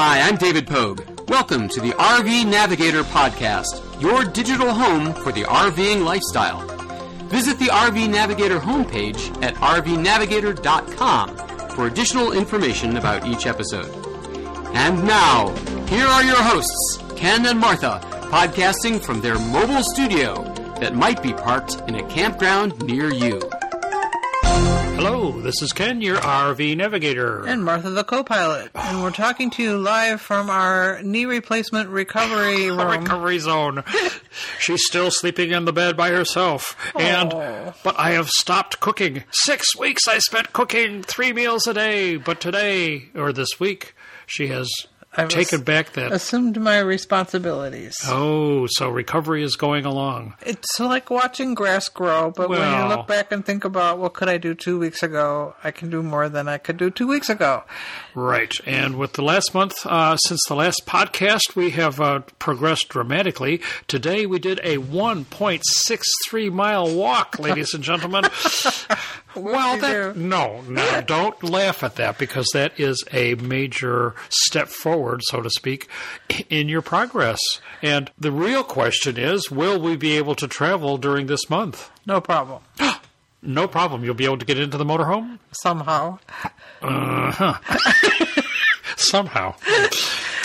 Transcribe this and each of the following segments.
Hi, I'm David Pogue. Welcome to the RV Navigator Podcast, your digital home for the RVing lifestyle. Visit the RV Navigator homepage at rvnavigator.com for additional information about each episode. And now, here are your hosts, Ken and Martha, podcasting from their mobile studio that might be parked in a campground near you. Hello, this is Ken, your RV navigator. And Martha, the co-pilot. And we're talking to you live from our knee replacement recovery room. recovery zone. She's still sleeping in the bed by herself. And but I have stopped cooking. Six weeks I spent cooking three meals a day, but today or this week she has I've taken back that. Assumed my responsibilities. oh, so recovery is going along. It's like watching grass grow, but when you look back and think about what could I do two weeks ago, I can do more than I could do two weeks ago. Right. And with the last month, uh, since the last podcast, we have uh, progressed dramatically. Today we did a 1.63 mile walk, ladies and gentlemen. well, that, do? no, no, don't laugh at that because that is a major step forward, so to speak, in your progress. And the real question is will we be able to travel during this month? No problem. No problem. You'll be able to get into the motorhome? Somehow. Uh-huh. Somehow.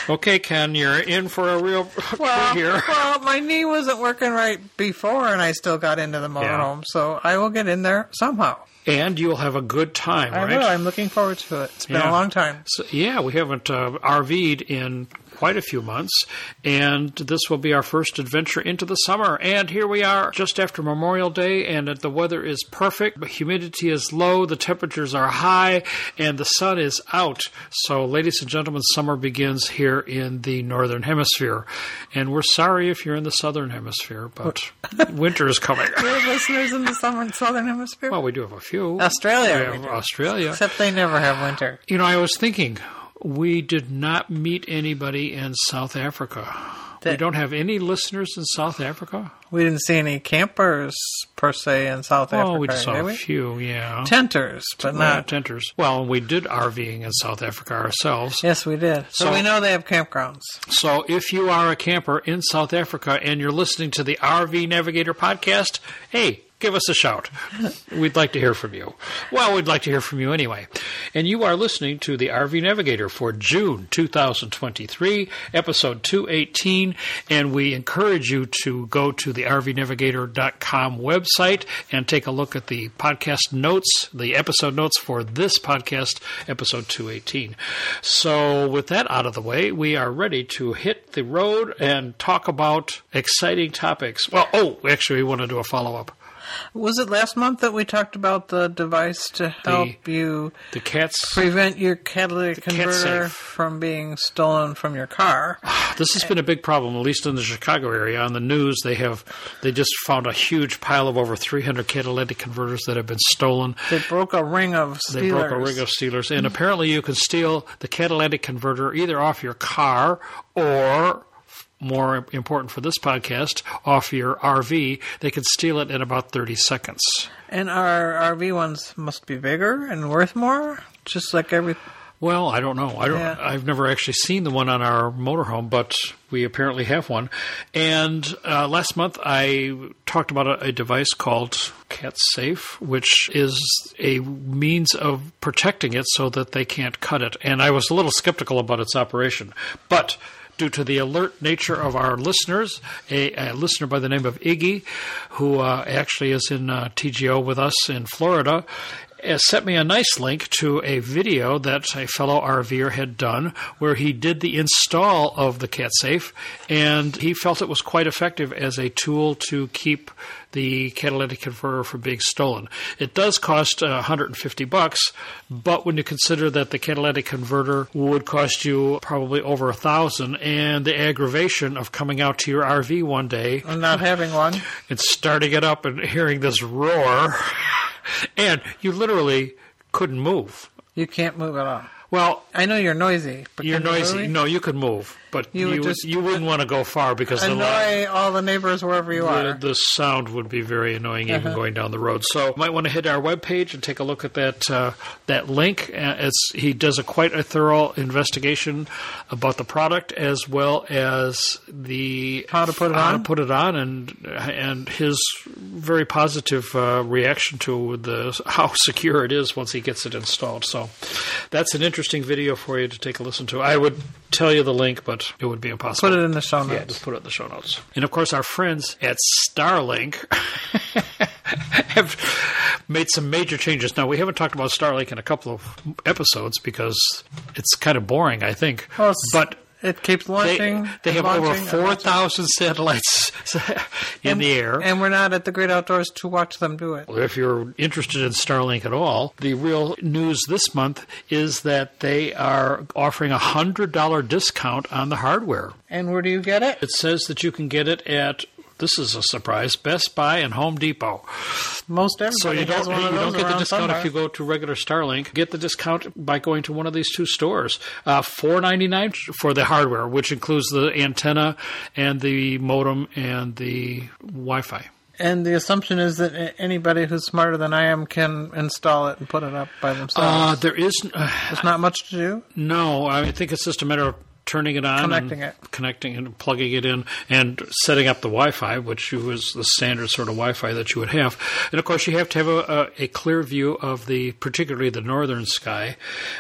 Okay, Ken, you're in for a real Well, here. well, my knee wasn't working right before, and I still got into the motorhome, so I will get in there somehow. And you'll have a good time, I right? will. I'm looking forward to it. It's been Yeah. a long time. So, yeah, we haven't uh, RV'd in quite a few months, and this will be our first adventure into the summer. And here we are just after Memorial Day, and the weather is perfect. The humidity is low, the temperatures are high, and the sun is out. So, ladies and gentlemen, summer begins here in the Northern Hemisphere. And we're sorry if you're in the Southern Hemisphere, but winter is coming. Do we have listeners in the summer, southern hemisphere? Well, we do have a few. Australia. We we have. Australia. Except they never have winter. You know, I was thinking, we did not meet anybody in South Africa. we don't have any listeners in South Africa. We didn't see any campers per se in South Oh, Africa. we just saw a we? few, yeah. Tenters, but not. tenters. Well, we did RVing in South Africa ourselves. Yes, we did. So, So- we know they have campgrounds. So if you are a camper in South Africa and you're listening to the RV Navigator podcast, hey, give us a shout. We'd like to hear from you. Well, we'd like to hear from you anyway. And you are listening to the RV Navigator for June 2023, episode 218. And we encourage you to go to the RVNavigator.com website and take a look at the podcast notes, the episode notes for this podcast, episode 218. So, with that out of the way, we are ready to hit the road and talk about exciting topics. Well, oh, actually, we want to do a follow up. Was it last month that we talked about the device to help you The cats. prevent your catalytic converter from being stolen from your car? This has been a big problem, at least in the Chicago area. On the news, they have they just found a huge pile of over 300 catalytic converters that have been stolen. They broke a ring of stealers. They broke a ring of stealers, and apparently you can steal the catalytic converter either off your car or, more important for this podcast, off your RV. They can steal it in about 30 seconds. And our RV ones must be bigger and worth more, just like every. Well, I don't know. I don't. Yeah. I've never actually seen the one on our motorhome, but we apparently have one. And uh, last month, I talked about a, a device called Cat Safe, which is a means of protecting it so that they can't cut it. And I was a little skeptical about its operation, but. Due to the alert nature of our listeners, a, a listener by the name of Iggy, who uh, actually is in uh, TGO with us in Florida, uh, sent me a nice link to a video that a fellow RVer had done where he did the install of the cat safe and he felt it was quite effective as a tool to keep the catalytic converter from being stolen. It does cost uh, 150 bucks, but when you consider that the catalytic converter would cost you probably over a thousand and the aggravation of coming out to your RV one day and not having one. and starting it up and hearing this roar, and you literally couldn't move. You can't move at all. Well, I know you're noisy, but you're can you noisy. No, you could move, but You you would you, just wouldn't want to go far because the, Annoy all the neighbors wherever you the, are. Uh-huh. the sound would be very annoying even going down the road. So you might want to hit our webpage and take a look at that uh, that link. Uh, It's, he does a quite a thorough investigation about the product as well as the How to put it how on? to put it on, and and his very positive uh, reaction to the how secure it is once he gets it installed. So that's an interesting video for you to take a listen to. I would tell you the link, but it would be impossible. Put it in the show Yeah, notes. just put it in the show notes. And of course, our friends at Starlink have made some major changes. Now, we haven't talked about Starlink in a couple of episodes because it's kind of boring, I think. Well, but It keeps launching. they and have over launching launching. 4,000 satellites in And- the air. And we're not at the great outdoors to watch them do it. If you're interested in Starlink at all, the real news this month is that they are offering a $100 discount on the hardware. And where do you get it? It says that you can get it at this is a surprise Best Buy and Home Depot. Most everybody So you don't you don't get the discount somewhere. if you go to regular Starlink. Get the discount by going to one of these two stores. Uh, Four ninety nine for the hardware, which includes the antenna and the modem and the Wi-Fi. And the assumption is that anybody who's smarter than I am can install it and put it up by Uh, themselves. there is uh, There's not much to do. no. I think it's just a matter of turning it on, Connecting and it. connecting and plugging it in, and setting up the Wi-Fi, which was the standard sort of Wi-Fi that you would have. And of course, you have to have a, a, a clear view of the, particularly the northern sky.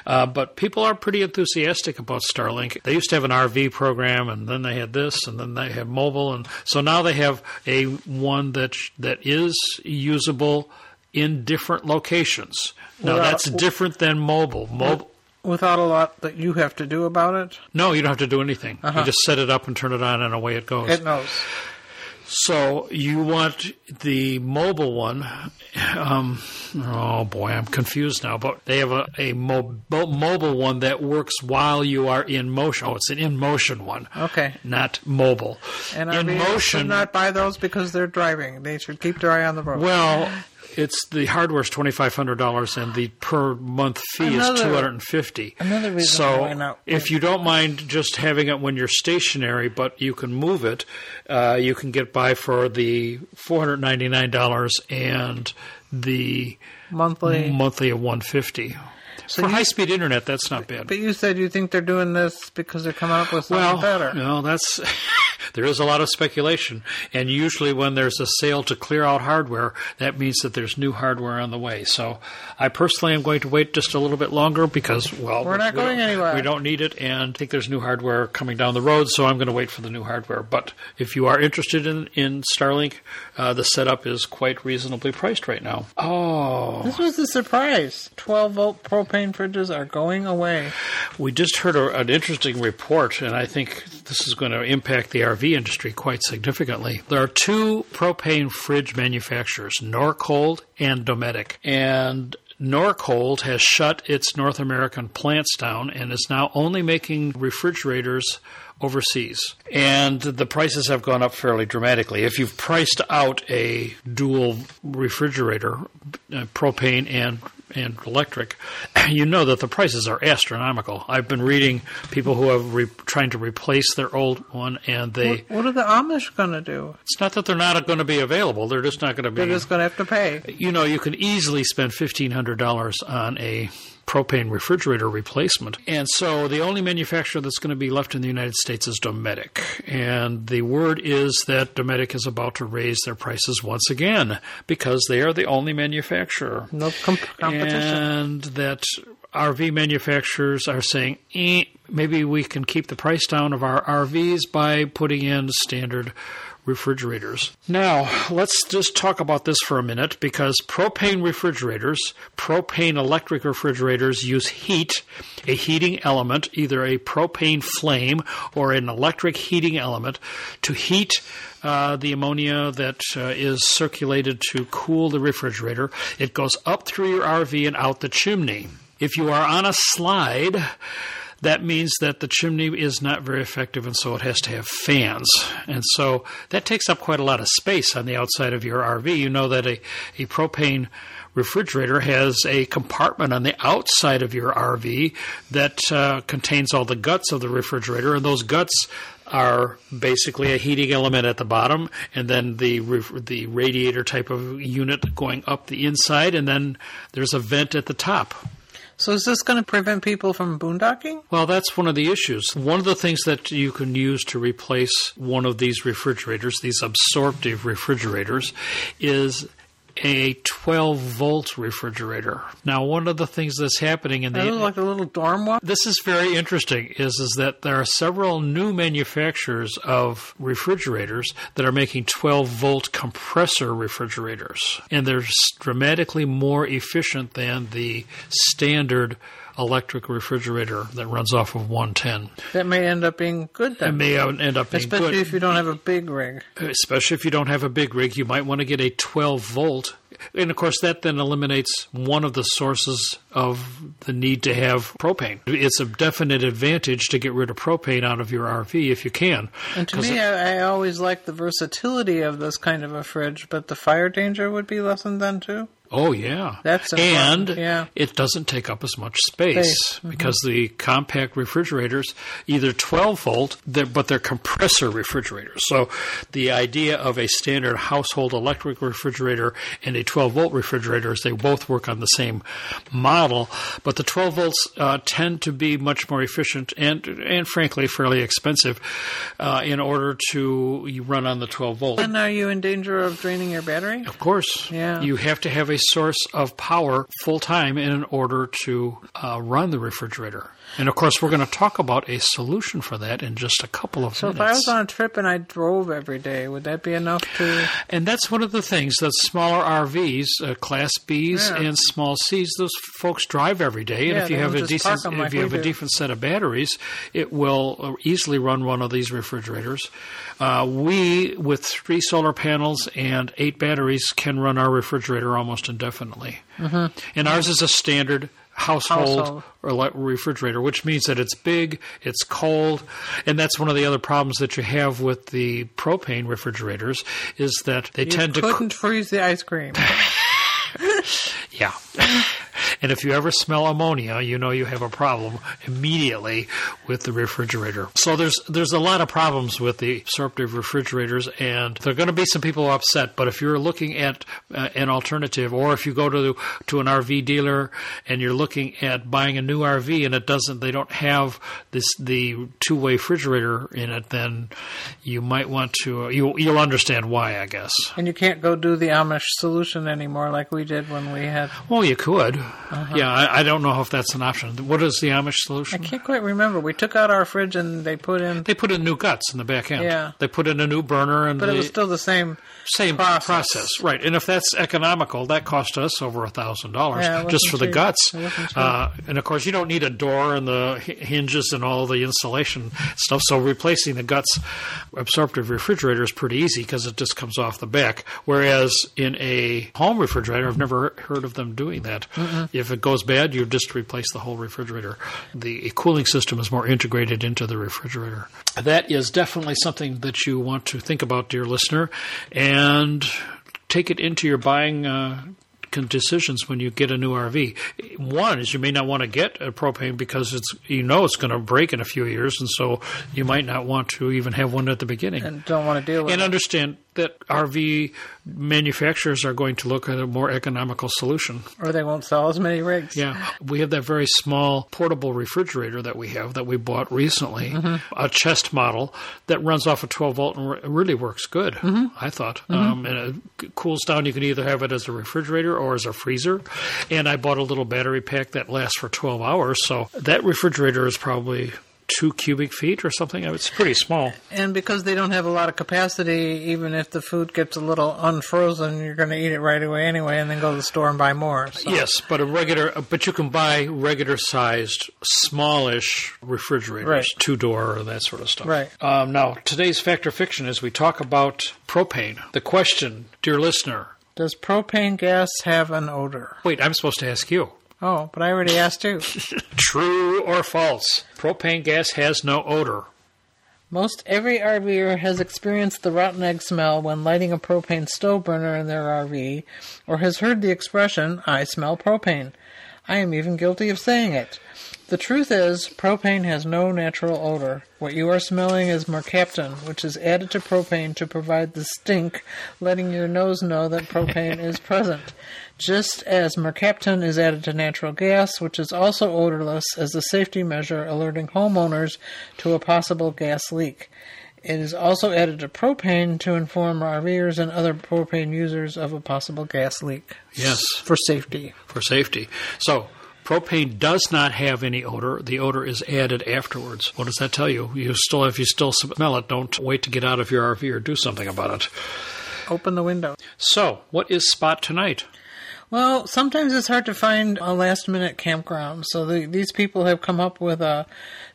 Uh, but people are pretty enthusiastic about Starlink. They used to have an RV program, and then they had this, and then they have mobile, and so now they have a one that that is usable in different locations. Now Without- that's different than mobile. Mobile. Without a lot that you have to do about it, No, you don't have to do anything. You just set it up and turn it on, and away it goes. it knows. so you want the mobile one. Um, oh boy, I'm confused now. But they have a, a mo- mo- mobile one that works while you are in motion. Oh, it's an in motion one. Okay. Not mobile. And in motion. should not buy those because they're driving. They should keep their eye on the road. Well, it's the hardware is twenty five hundred dollars, and the per month fee Another- is two hundred and fifty. another reason So, why not- if you don't mind just having it when you're stationary, but you can move it, uh, you can get by for the four hundred ninety nine dollars and the Monthly. monthly of one fifty. For high speed internet, that's not bad. But you said you think they're doing this because they're coming up with something Well, better. no, that's there is a lot of speculation, and usually when there's a sale to clear out hardware, that means that there's new hardware on the way. So, I personally am going to wait just a little bit longer because, well, We're not we going anywhere. We don't need it, and I think there's new hardware coming down the road, so I'm going to wait for the new hardware. But if you are interested in in Starlink, uh, the setup is quite reasonably priced right now. Oh, This was a surprise. 12 volt propane fridges are going away. We just heard a, an interesting report, and I think this is going to impact the RV industry quite significantly. There are two propane fridge manufacturers, Norcold and Dometic, and Norcold has shut its North American plants down and is now only making refrigerators overseas. And the prices have gone up fairly dramatically. If you've priced out a dual refrigerator, uh, propane and and electric, you know that the prices are astronomical. I've been reading people who have re- trying to replace their old one, and they. What are the Amish going to do? It's not that they're not going to be available; they're just not going to be. They're just going to have to pay. you know, you can easily spend fifteen hundred dollars on a propane refrigerator replacement. And so the only manufacturer that's going to be left in the United States is Dometic. And the word is that Dometic is about to raise their prices once again because they are the only manufacturer. No com- competition. And that RV manufacturers are saying, eh, maybe we can keep the price down of our RVs by putting in standard refrigerators. Now, let's just talk about this for a minute because propane refrigerators, propane electric refrigerators use heat, a heating element, either a propane flame or an electric heating element, to heat uh, the ammonia that uh, is circulated to cool the refrigerator. It goes up through your RV and out the chimney. If you are on a slide, that means that the chimney is not very effective, and so it has to have fans. And so that takes up quite a lot of space on the outside of your RV. You know that a, a propane refrigerator has a compartment on the outside of your RV that uh, contains all the guts of the refrigerator, and those guts are basically a heating element at the bottom, and then the the radiator type of unit going up the inside, and then there's a vent at the top. So is this going to prevent people from boondocking? Well, that's one of the issues. One of the things that you can use to replace one of these refrigerators, these absorptive refrigerators, is a 12 volt refrigerator. Now, one of the things that's happening in the like a little dorm one. This is very interesting. Is is that there are several new manufacturers of refrigerators that are making 12 volt compressor refrigerators, and they're dramatically more efficient than the standard electric refrigerator that runs off of 110. That may end up being good then. It may end up being good. Especially good. if you don't have a big rig. Especially if you don't have a big rig, you might want to get a 12 volt. And of course, that then eliminates one of the sources of the need to have propane. It's a definite advantage to get rid of propane out of your RV if you can. And to me, I, I always like the versatility of this kind of a fridge, but the fire danger would be lessened then too. Oh yeah, That's and yeah. it doesn't take up as much space, Space, mhm. because the compact refrigerators either 12 volt, they're, but they're compressor refrigerators. So the idea of a standard household electric refrigerator and a 12 volt refrigerator is they both work on the same model, but the 12 volts uh, tend to be much more efficient and and frankly fairly expensive uh, in order to run on the 12 volt. And are you in danger of draining your battery? Of course. Yeah. You have to have a source of power full time in order to uh, run the refrigerator. And of course, we're going to talk about a solution for that in just a couple of minutes. So if. I was on a trip and I drove every day, would that be enough to? and that's one of the things that smaller RVs, uh, Class Bs Yeah. and small Cs, those folks drive every day. And Yeah, if you have a decent, if like you have a do. decent set of batteries, it will uh, easily run one of these refrigerators. Uh, we, with three solar panels and eight batteries, can run our refrigerator almost indefinitely. Mm-hmm. And ours is a standard household, Household. or refrigerator, which means that it's big, it's cold, and that's one of the other problems that you have with the propane refrigerators is that they You tend to couldn't freeze the ice cream. Yeah. And if you ever smell ammonia, you know you have a problem immediately with the refrigerator. So there's there's a lot of problems with the absorptive refrigerators, and there are going to be some people upset. But if you're looking at uh, an alternative, or if you go to to an RV dealer and you're looking at buying a new RV and it doesn't, they don't have this the two way refrigerator in it, then you might want to. You you'll understand why, I guess. and you can't go do the Amish solution anymore like we did when we had. Well, you could. Yeah, I, I don't know if that's an option. What is the Amish solution? I can't quite remember. We took out our fridge and they put in, They put in new guts in the back end. Yeah. They put in a new burner and but the it was still the same. same process. process. Right. And if that's economical, that cost us over a thousand dollars just for the guts. Cheap. Uh, and of course, you don't need a door and the hinges and all the insulation stuff. So replacing the guts absorptive refrigerator is pretty easy because it just comes off the back. Whereas in a home refrigerator, I've never heard of them doing that. If it goes bad, you just replace the whole refrigerator. The cooling system is more integrated into the refrigerator. That is definitely something that you want to think about, dear listener, and take it into your buying uh, decisions when you get a new RV. One is you may not want to get a propane because it's you know it's going to break in a few years, and so you might not want to even have one at the beginning. And don't want to deal with And it. understand that RV manufacturers are going to look at a more economical solution. or they won't sell as many rigs. Yeah, we have that very small portable refrigerator that we have that we bought recently, mm-hmm. a chest model that runs off a 12 volt and re- really works good. Mm-hmm. I thought, mm-hmm. um, and it cools down. You can either have it as a refrigerator or as a freezer. And I bought a little battery pack that lasts for 12 hours. So that refrigerator is probably two cubic feet or something. It's pretty small. And because they don't have a lot of capacity, even if the food gets a little unfrozen, you're going to eat it right away anyway, and then go to the store and buy more. So. Yes, but a regular, but you can buy regular sized, smallish refrigerators, Right. two door, or that sort of stuff. Right. Um, now, today's fact or fiction is we talk about propane. The question, dear listener, Does propane gas have an odor? wait, I'm supposed to ask you. Oh, but I already asked you. True or false? Propane gas has no odor. Most every RVer has experienced the rotten egg smell when lighting a propane stove burner in their RV, or has heard the expression, I smell propane. I am even guilty of saying it. The truth is, propane has no natural odor. What you are smelling is mercaptan, which is added to propane to provide the stink, letting your nose know that propane is present. Just as mercaptan is added to natural gas, which is also odorless, as a safety measure alerting homeowners to a possible gas leak. It is also added to propane to inform RVers and other propane users of a possible gas leak. Yes. For safety. For safety. So, propane does not have any odor. The odor is added afterwards. What does that tell you? You still, if you still smell it, don't wait to get out of your RV or do something about it. Open the window. So, what is Spot Tonight? Well, sometimes it's hard to find a last minute campground. So the, these people have come up with a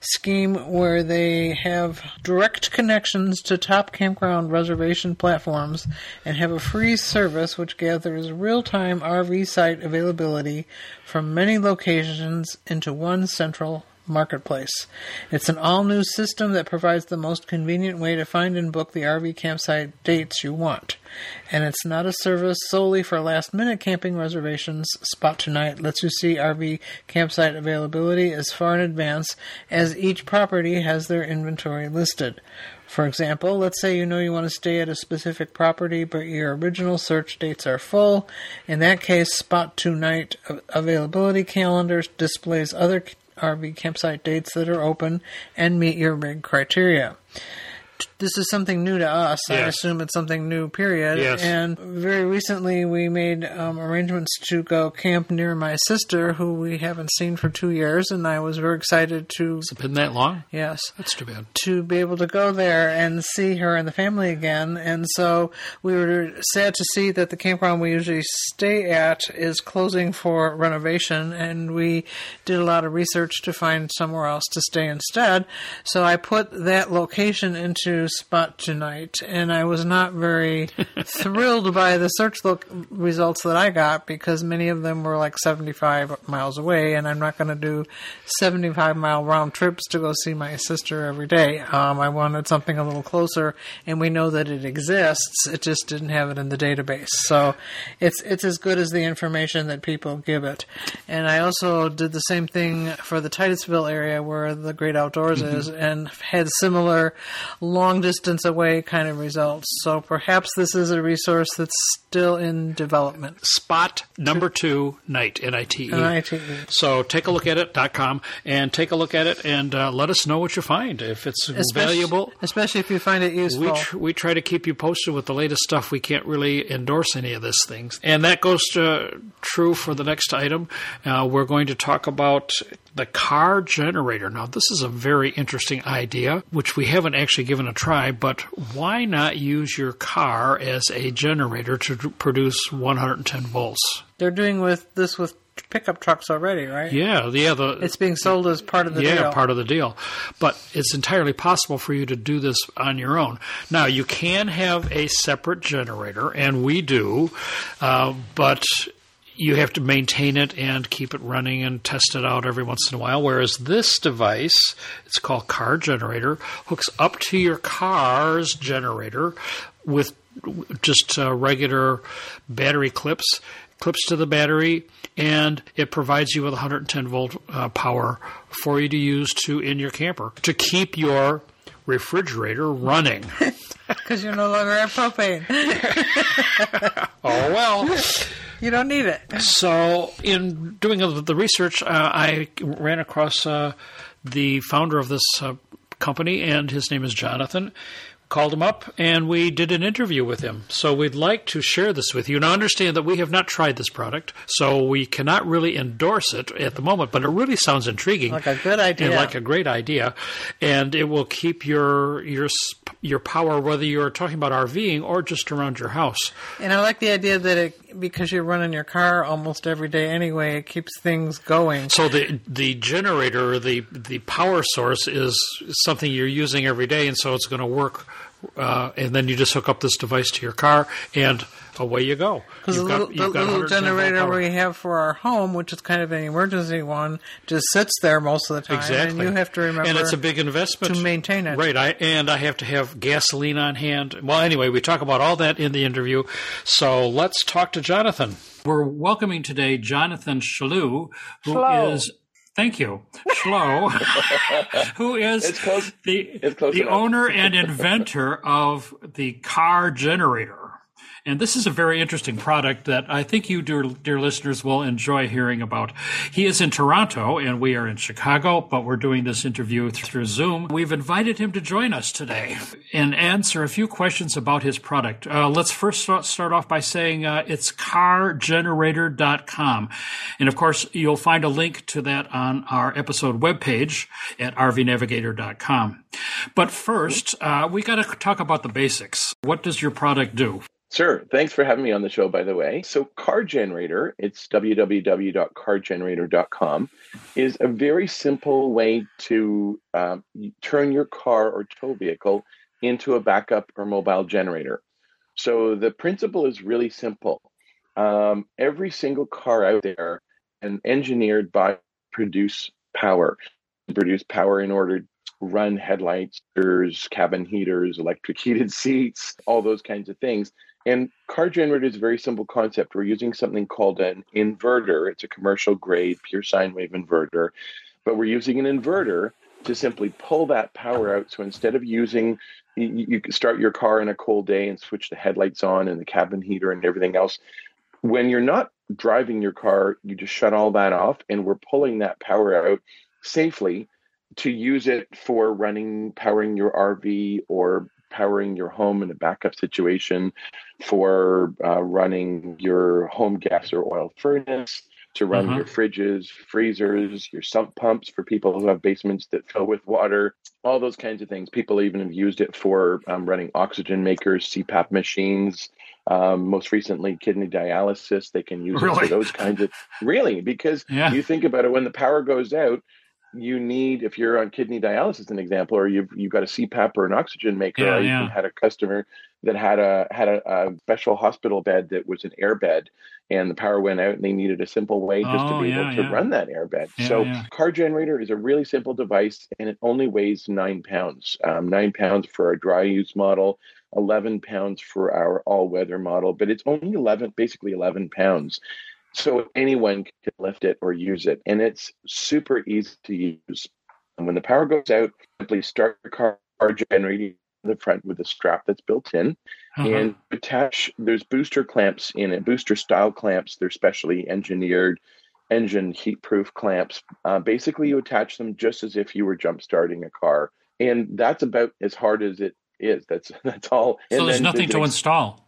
scheme where they have direct connections to top campground reservation platforms and have a free service which gathers real time RV site availability from many locations into one central marketplace. It's an all new system that provides the most convenient way to find and book the RV campsite dates you want. And it's not a service solely for last minute camping reservations. Spot2Nite lets you see RV campsite availability as far in advance as each property has their inventory listed. For example, let's say you know you want to stay at a specific property, but your original search dates are full. In that case, Spot2Nite availability calendar displays other RV campsite dates that are open and meet your rig criteria. This is something new to us. I assume it's something new, period. Yes. And very recently, we made um, arrangements to go camp near my sister, who we haven't seen for two years, and I was very excited to, Has it been that long? yes, That's too bad. to be able to go there and see her and the family again. And so we were sad to see that the campground we usually stay at is closing for renovation. And we did a lot of research to find somewhere else to stay instead. So I put that location into Spot2Nite, and I was not very thrilled by the search lo- results that I got because many of them were like 75 miles away, and I'm not going to do 75 mile round trips to go see my sister every day. Um, I wanted something a little closer, and we know that it exists. It just didn't have it in the database, so it's it's as good as the information that people give it. And I also did the same thing for the Titusville area where the Great Outdoors is, and had similar long distance away kind of results. So perhaps this is a resource that's still in development. Spot number two, night, N I T E. N-I-T-E. So take a look at it, dot .com, and take a look at it and uh, let us know what you find. If it's valuable, especially if you find it useful. we, tr- we try to keep you posted with the latest stuff. We can't really endorse any of this things. And that goes to, true for the next item. Uh, we're going to talk about the car generator. Now, this is a very interesting idea, which we haven't actually given a try, but why not use your car as a generator to produce 110 volts? They're doing with this with pickup trucks already, right? Yeah, yeah. The, It's being sold as part of the yeah, deal. part of the deal. But it's entirely possible for you to do this on your own. Now, you can have a separate generator, and we do, uh, but you have to maintain it and keep it running and test it out every once in a while. Whereas this device, it's called Car Generator, hooks up to your car's generator with just uh, regular battery clips clips to the battery, and it provides you with 110 volt uh, power for you to use to in your camper to keep your refrigerator running. Because you're no longer have propane. oh well. You don't need it. So, in doing the research, uh, I ran across uh, the founder of this uh, company, and his name is Jonathan. Called him up, and we did an interview with him. So, we'd like to share this with you. Now, understand that we have not tried this product, so we cannot really endorse it at the moment, but it really sounds intriguing. Like a good idea. Like a great idea, and it will keep your your your power whether you're talking about RVing or just around your house. And I like the idea that it, because you're running your car almost every day anyway, it keeps things going. So the the generator, the the power source is something you're using every day, and so it's going to work uh, and then you just hook up this device to your car, and away you go. Because the little, the little generator we have for our home, which is kind of an emergency one, just sits there most of the time. Exactly. And you have to remember. And it's a big investment to maintain it. Right. I, and I have to have gasoline on hand. Well, anyway, we talk about all that in the interview. So let's talk to Jonathan. We're welcoming today Jonathan Shalou, who Schlo. is Thank you, Schlo, who is close, the, the enough. owner and inventor of the car generator. And this is a very interesting product that I think you, dear, dear, listeners, will enjoy hearing about. He is in Toronto and we are in Chicago, but we're doing this interview through Zoom. We've invited him to join us today and answer a few questions about his product. Uh, let's first start off by saying uh, it's cargenerator.com. And of course, you'll find a link to that on our episode webpage at rvnavigator.com. But first, uh, we got to talk about the basics. What does your product do? Sure. Thanks for having me on the show, by the way. So, Car Generator, it's www.cargenerator.com, is a very simple way to um, turn your car or tow vehicle into a backup or mobile generator. So, the principle is really simple. Um, every single car out there and engineered by produce power, produce power in order to run headlights, cabin heaters, electric heated seats, all those kinds of things. And car generator is a very simple concept. We're using something called an inverter. It's a commercial grade pure sine wave inverter, but we're using an inverter to simply pull that power out. So instead of using, you, you start your car in a cold day and switch the headlights on and the cabin heater and everything else. When you're not driving your car, you just shut all that off, and we're pulling that power out safely to use it for running, powering your RV or powering your home in a backup situation, for uh, running your home gas or oil furnace, to run mm-hmm. your fridges, freezers, your sump pumps for people who have basements that fill with water, all those kinds of things. People even have used it for um, running oxygen makers, CPAP machines. Um, most recently, kidney dialysis. They can use really? it for those kinds of really because yeah. you think about it when the power goes out you need if you're on kidney dialysis an example or you've you've got a CPAP or an oxygen maker yeah, I yeah. even had a customer that had a had a, a, special hospital bed that was an air bed and the power went out and they needed a simple way just oh, to be yeah, able to run that air bed. So car generator is a really simple device and it only weighs nine pounds. Um, nine pounds for our dry use model 11 pounds for our all weather model but it's only 11 basically 11 pounds so anyone can lift it or use it. And it's super easy to use. And when the power goes out, simply start your car generating the front with a strap that's built in. Uh-huh. and attach there's booster clamps in it booster style clamps. They're specially engineered engine heat proof clamps. Uh, basically you attach them just as if you were jump starting a car. And that's about as hard as it is. That's that's all. So and there's nothing to install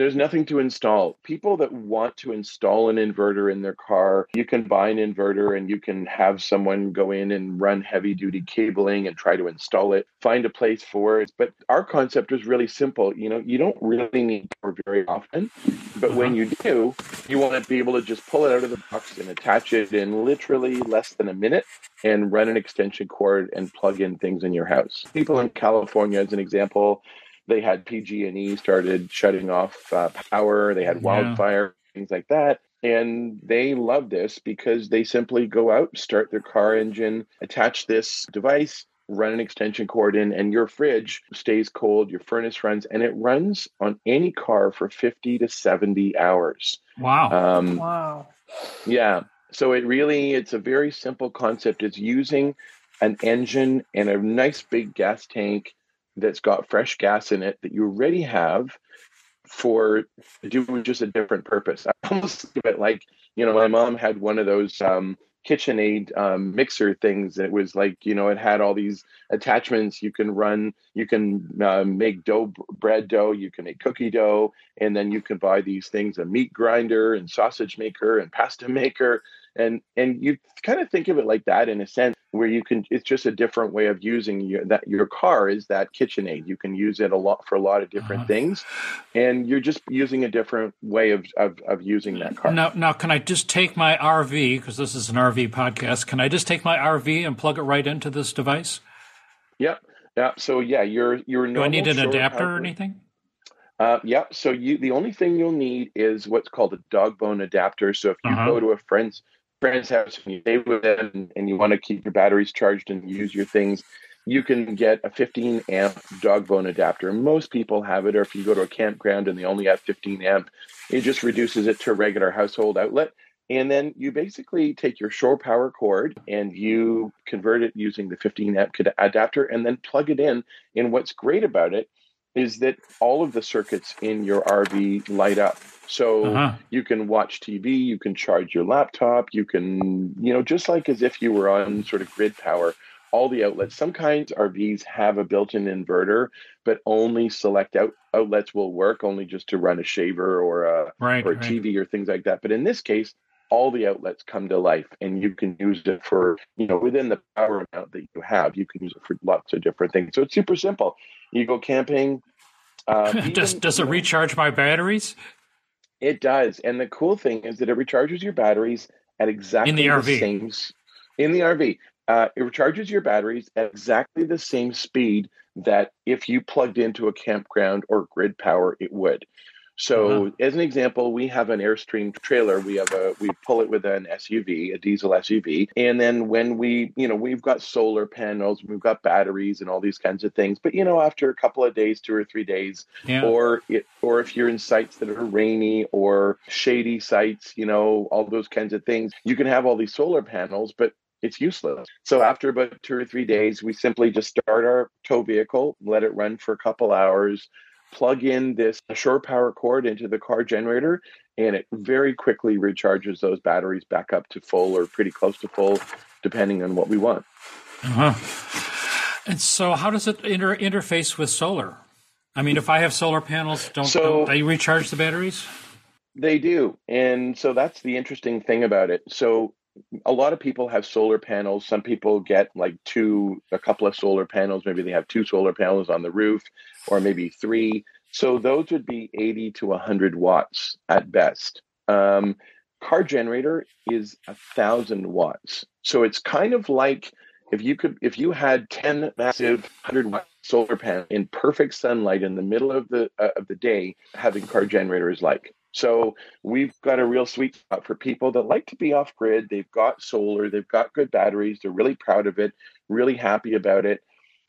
there's nothing to install. People that want to install an inverter in their car, you can buy an inverter and you can have someone go in and run heavy duty cabling and try to install it, find a place for it. But our concept is really simple. You know, you don't really need power very often, but when uh-huh. you do, you want to be able to just pull it out of the box and attach it in literally less than a minute and run an extension cord and plug in things in your house. People in California, as an example, they had PG&E started shutting off uh, power. They had wildfire, yeah. things like that. And they love this because they simply go out, start their car engine, attach this device, run an extension cord in, and your fridge stays cold, your furnace runs, and it runs on any car for 50 to 70 hours. Wow. Um, wow. Yeah. So it really, it's a very simple concept. It's using an engine and a nice big gas tank that's got fresh gas in it that you already have for doing just a different purpose. I almost think of it like, you know, my mom had one of those um, KitchenAid um, mixer things that was like, you know, it had all these attachments. You can run, you can uh, make dough, bread dough, you can make cookie dough, and then you can buy these things a meat grinder and sausage maker and pasta maker and and you kind of think of it like that in a sense where you can it's just a different way of using your that your car is that KitchenAid you can use it a lot for a lot of different uh, things and you're just using a different way of, of of using that car now now can i just take my rv because this is an rv podcast can i just take my rv and plug it right into this device yep Yeah. So yeah, your your Do I need an adapter or anything? Uh, yeah. So you the only thing you'll need is what's called a dog bone adapter. So if you Uh-huh. go to a friend's friend's house and you stay with them and you want to keep your batteries charged and use your things, you can get a 15 amp dog bone adapter. Most people have it, or if you go to a campground and they only have 15 amp, it just reduces it to a regular household outlet. And then you basically take your shore power cord and you convert it using the 15 amp adapter and then plug it in. And what's great about it is that all of the circuits in your RV light up. So Uh-huh. you can watch TV, you can charge your laptop, you can, you know, just like as if you were on sort of grid power, all the outlets. Some kinds RVs have a built in inverter, but only select out, outlets will work, only just to run a shaver or a, Right. or a right. TV or things like that. But in this case, all the outlets come to life and you can use it for, you know, within the power amount that you have, you can use it for lots of different things. So it's super simple. You go camping. Uh, does even, does you it recharge my batteries It does. And the cool thing is that it recharges your batteries at exactly In the RV. same in the RV. Uh, it recharges your batteries at exactly the same speed that if you plugged into a campground or grid power, it would. So, Uh-huh. as an example, we have an Airstream trailer. We have a we pull it with an SUV, a diesel SUV, and then when we, you know, we've got solar panels, we've got batteries, and all these kinds of things. But you know, after a couple of days, two or three days, yeah or it, or if you're in sites that are rainy or shady sites, you know, all those kinds of things, you can have all these solar panels, but it's useless. So after about two or three days, we simply just start our tow vehicle, let it run for a couple hours, plug in this shore power cord into the car generator, and it very quickly recharges those batteries back up to full or pretty close to full, depending on what we want. uh-huh. and so how does it inter- interface with solar i mean if i have solar panels don't, So- don't they recharge the batteries They do. And so that's the interesting thing about it. So a lot of people have solar panels. Some people get like two, a couple of solar panels. Maybe they have two solar panels on the roof or maybe three. So those would be 80 to 100 watts at best. Um, car generator is a thousand watts. So it's kind of like if you could, if you had 10 massive 100 watt solar panels in perfect sunlight in the middle of the, uh, of the day, having car generator is like. So we've got a real sweet spot for people that like to be off grid. They've got solar, they've got good batteries, they're really proud of it, really happy about it.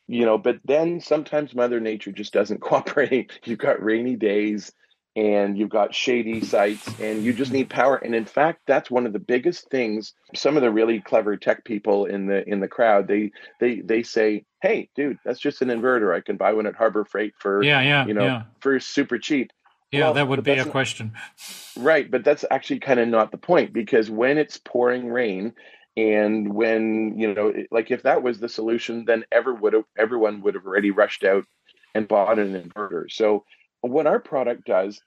You know, but then sometimes Mother Nature just doesn't cooperate. You've got rainy days and you've got shady sites and you just need power. And in fact, that's one of the biggest things. Some of the really clever tech people in the in the crowd, they they they say, Hey, dude, that's just an inverter. I can buy one at Harbor Freight for yeah yeah you know yeah for super cheap. Yeah Well, that would be a that's not- question Right, but that's actually kind of not the point because when it's pouring rain and when, you know, like if that was the solution, then ever would have everyone would have already rushed out and bought an inverter. So what our product does,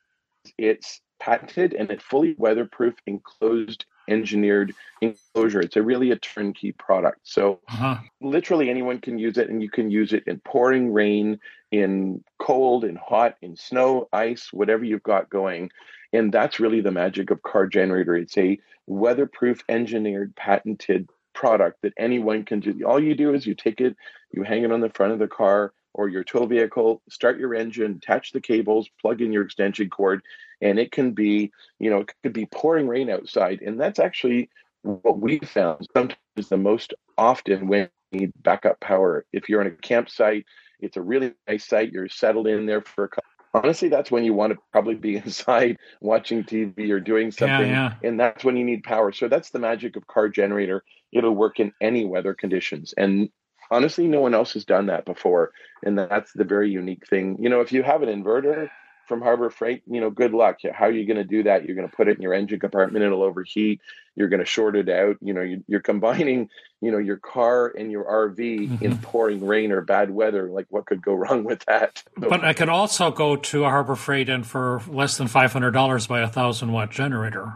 it's patented and it's fully weatherproof enclosed engineered enclosure. It's a really a turnkey product. So uh-huh. literally anyone can use it and you can use it in pouring rain in cold in hot in snow ice whatever you've got going. And that's really the magic of car generator. It's a weatherproof engineered patented product that anyone can do. All you do is you take it you hang it on the front of the car or your tow vehicle start your engine attach the cables plug in your extension cord and it can be you know it could be pouring rain outside. And that's actually what we found sometimes the most often when you need backup power. If you're on a campsite it's a really nice site. You're settled in there for a couple honestly that's when you want to probably be inside watching tv or doing something yeah. and that's when you need power. So that's the magic of car generator. It'll work in any weather conditions and honestly no one else has done that before and that's the very unique thing. You know if you have an inverter from harbor freight you know good luck how are you going to do that you're going to put it in your engine compartment it'll overheat you're going to short it out you know you, you're combining you know your car and your rv in Mhm. pouring rain or bad weather like what could go wrong with that But I could also go to a Harbor Freight and for less than five hundred dollars buy a thousand watt generator.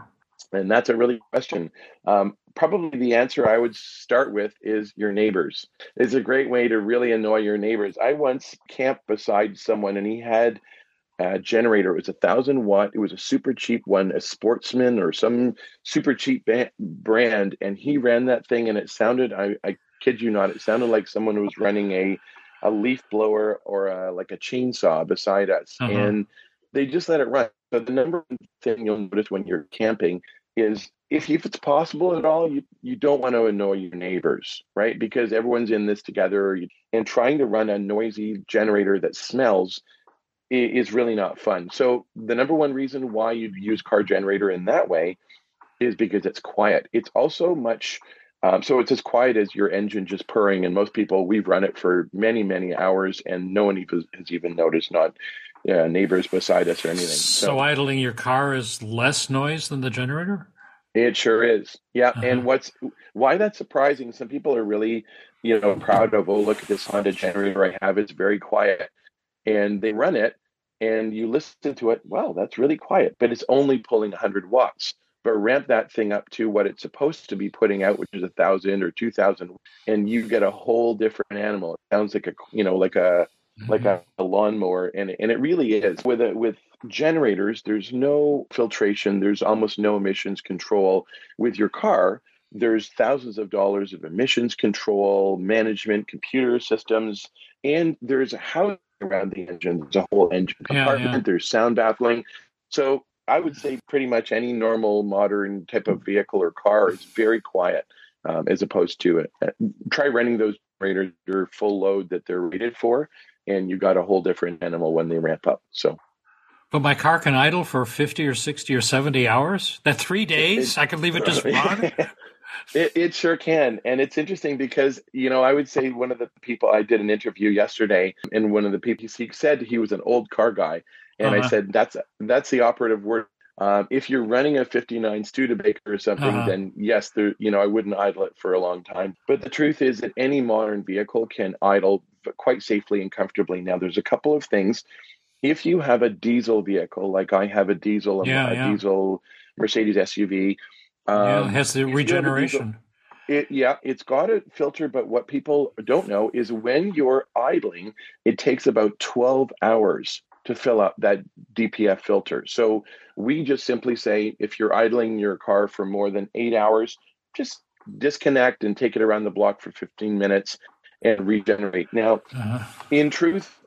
And that's a really good question. Um, probably the answer I would start with is your neighbors. It's a great way to really annoy your neighbors. I once camped beside someone and he had a generator. It was a thousand watt. It was a super cheap one, a Sportsman or some super cheap ba- brand. And he ran that thing and it sounded, I, I kid you not, it sounded like someone was running a a leaf blower or a, like a chainsaw beside us, Uh-huh. and they just let it run. So the number one thing you'll notice when you're camping is if, if it's possible at all, you, you don't want to annoy your neighbors, right? Because everyone's in this together and trying to run a noisy generator that smells is really not fun. So the number one reason why you'd use car generator in that way is because it's quiet. It's also much um, so it's as quiet as your engine just purring. And most people, we've run it for many, many hours, and no one even has even noticed. Not uh, neighbors beside us or anything. So idling your car is less noise than the generator? It sure is. Yeah. Uh-huh. And what's why that's surprising, some people are really, you know, proud of, oh, look at this Honda generator I have. It's very quiet. And they run it and you listen to it. Wow, that's really quiet, but it's only pulling 100 watts. But ramp that thing up to what it's supposed to be putting out, which is a thousand or two thousand, and you get a whole different animal. It sounds like a, you know, like a like a, a lawnmower and and it really is with a, with generators there's no filtration there's almost no emissions control with your car there's thousands of dollars of emissions control management computer systems and there's a house around the engine there's a whole engine compartment yeah. there's sound baffling so i would say pretty much any normal modern type of vehicle or car is very quiet um, as opposed to it try running those generators your full load that they're rated for and you got a whole different animal when they ramp up. So But my car can idle for 50 or 60 or 70 hours? That three days? I could leave it just run? It, it sure can. And it's interesting because, you know, I would say one of the people I did an interview yesterday, and one of the people he said he was an old car guy. And I Uh-huh. said, that's that's the operative word. Um, if you're running a 59 Studebaker or something, Uh-huh. then yes, there, you know, I wouldn't idle it for a long time. But the truth is that any modern vehicle can idle quite safely and comfortably. Now, there's a couple of things. If you have a diesel vehicle, like I have a diesel, a, Yeah, a yeah. diesel Mercedes SUV, yeah, um, it has the if you have a regeneration. it, yeah, it's got a filter, but what people don't know is when you're idling, it takes about 12 hours to fill up that DPF filter. So we just simply say if you're idling your car for more than eight hours, just disconnect and take it around the block for 15 minutes and regenerate. Now, Uh-huh. in truth,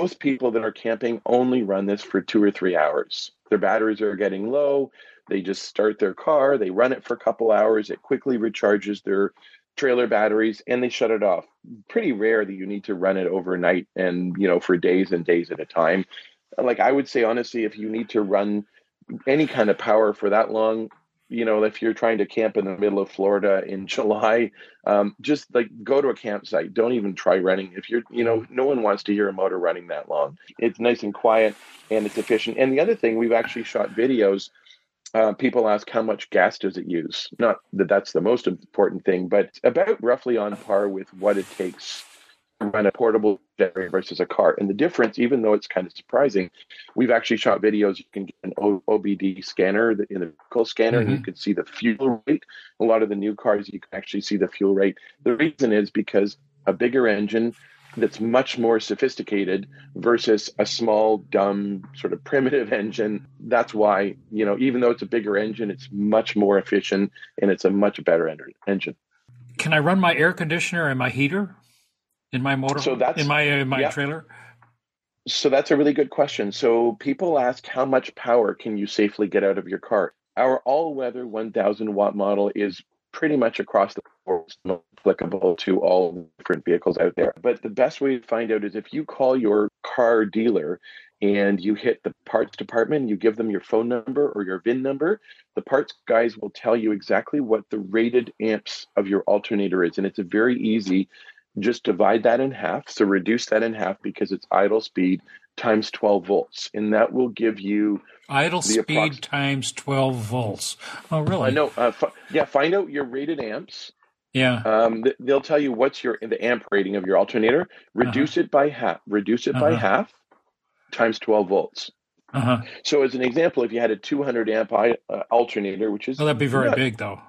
most people that are camping only run this for two or three hours. Their batteries are getting low. They just start their car, they run it for a couple hours, it quickly recharges their trailer batteries and they shut it off. Pretty rare that you need to run it overnight and, you know, for days and days at a time. Like I would say honestly if you need to run any kind of power for that long, you know, if you're trying to camp in the middle of Florida in July, um, just like go to a campsite. Don't even try running. If you're, you know, no one wants to hear a motor running that long. It's nice and quiet and it's efficient. And the other thing, we've actually shot videos. Uh, people ask how much gas does it use? Not that that's the most important thing, but about roughly on par with what it takes to run a portable generator versus a car. And the difference, even though it's kind of surprising, we've actually shot videos. You can get an OBD scanner in the vehicle scanner, and you can see the fuel rate. A lot of the new cars, you can actually see the fuel rate. The reason is because a bigger engine that's much more sophisticated versus a small, dumb, sort of primitive engine. That's why, you know, even though it's a bigger engine, it's much more efficient and it's a much better en- engine. Can I run my air conditioner and my heater in my motor? So that's- in my in my yeah. trailer. So that's a really good question. So people ask how much power can you safely get out of your car? Our all-weather 1000 watt model is pretty much across the board applicable to all different vehicles out there. But the best way to find out is if you call your car dealer and you hit the parts department, you give them your phone number or your VIN number, the parts guys will tell you exactly what the rated amps of your alternator is. And it's a very easy just divide that in half. So reduce that in half because it's idle speed times 12 volts. And that will give you, Idle speed approx- times 12 volts. Oh, really? I know, uh, fi- yeah, find out your rated amps. Yeah. Um, th- they'll tell you what's your the amp rating of your alternator. Reduce it by half. Reduce it by Uh-huh. half times 12 volts. Uh huh. So as an example, if you had a 200 amp I, uh, alternator, which is Well, that'd be very not- big, though.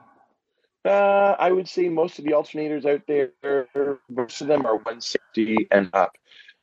Uh, I would say most of the alternators out there, most of them are 160 and up.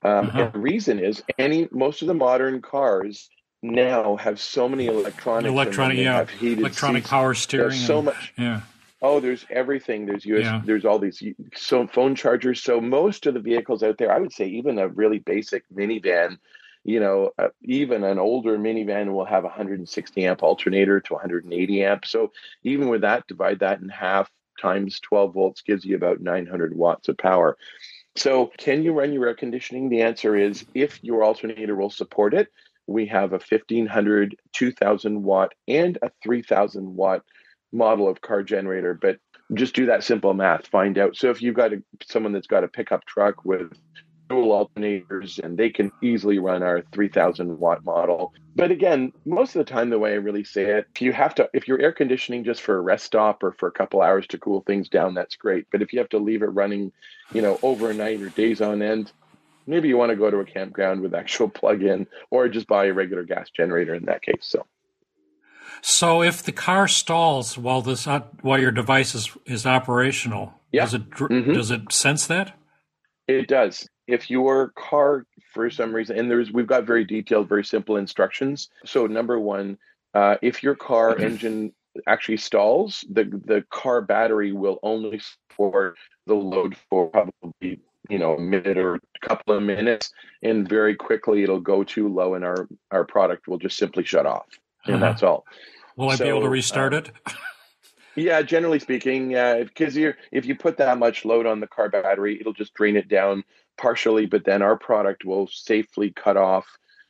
Um, Uh-huh. And the reason is any most of the modern cars now have so many electronics. Electronic, yeah. Electronic seats. power There's steering. so and- much. Yeah. Oh, there's everything. There's US. Yeah. There's all these so phone chargers. So most of the vehicles out there, I would say, even a really basic minivan, you know, uh, even an older minivan will have a 160 amp alternator to 180 amp. So even with that, divide that in half times 12 volts gives you about 900 watts of power. So can you run your air conditioning? The answer is if your alternator will support it. We have a 1500, 2000 watt, and a 3000 watt model of car generator, but just do that simple math. Find out. So if you've got a, someone that's got a pickup truck with dual alternators and they can easily run our 3000 watt model. But again, most of the time, the way I really say it, if you have to, if you're air conditioning just for a rest stop or for a couple hours to cool things down, that's great. But if you have to leave it running, you know, overnight or days on end, maybe you want to go to a campground with actual plug in or just buy a regular gas generator in that case. So. So if the car stalls while this while your device is, is operational, yeah. does it mm-hmm. does it sense that? It does. If your car, for some reason, and there's we've got very detailed, very simple instructions. So number one, uh, if your car engine actually stalls, the the car battery will only support the load for probably you know a minute or a couple of minutes, and very quickly it'll go too low, and our our product will just simply shut off and uh-huh. that's all. Will I be able to restart um, it? yeah, generally speaking, because uh, you're if you put that much load on the car battery, it'll just drain it down partially, but then our product will safely cut off.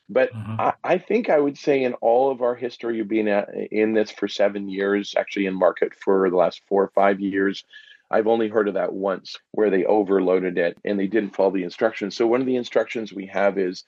But mm-hmm. I, I, think I would say in all of our history of being at, in this for seven years, actually in market for the last four or five years, I've only heard of that once where they overloaded it and they didn't follow the instructions. So one of the instructions we have is